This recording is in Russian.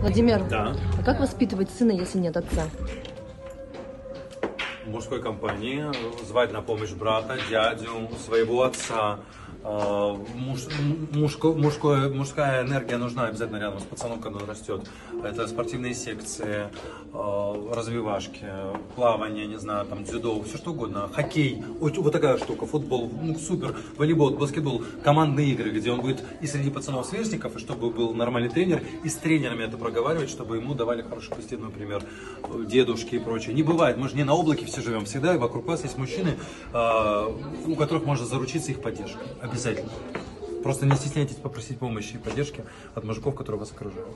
Владимир, Да. а как воспитывать сына, если нет отца? Мужской компании звать на помощь брата, дядю, своего отца. А, муж- мужко- мужское- мужская энергия нужна обязательно рядом с пацаном, когда он растет. Это спортивные секции, а, развивашки, плавание, не знаю, там дзюдо, все что угодно. Хоккей, вот, такая штука, футбол, ну, супер, волейбол, баскетбол, командные игры, где он будет и среди пацанов сверстников, и чтобы был нормальный тренер, и с тренерами это проговаривать, чтобы ему давали хороший позитивный пример э, дедушки и прочее. Не бывает, мы же не на облаке все живем, всегда вокруг вас есть мужчины, а, у которых можно заручиться их поддержкой. Обязательно. Просто не стесняйтесь попросить помощи и поддержки от мужиков, которые вас окружают.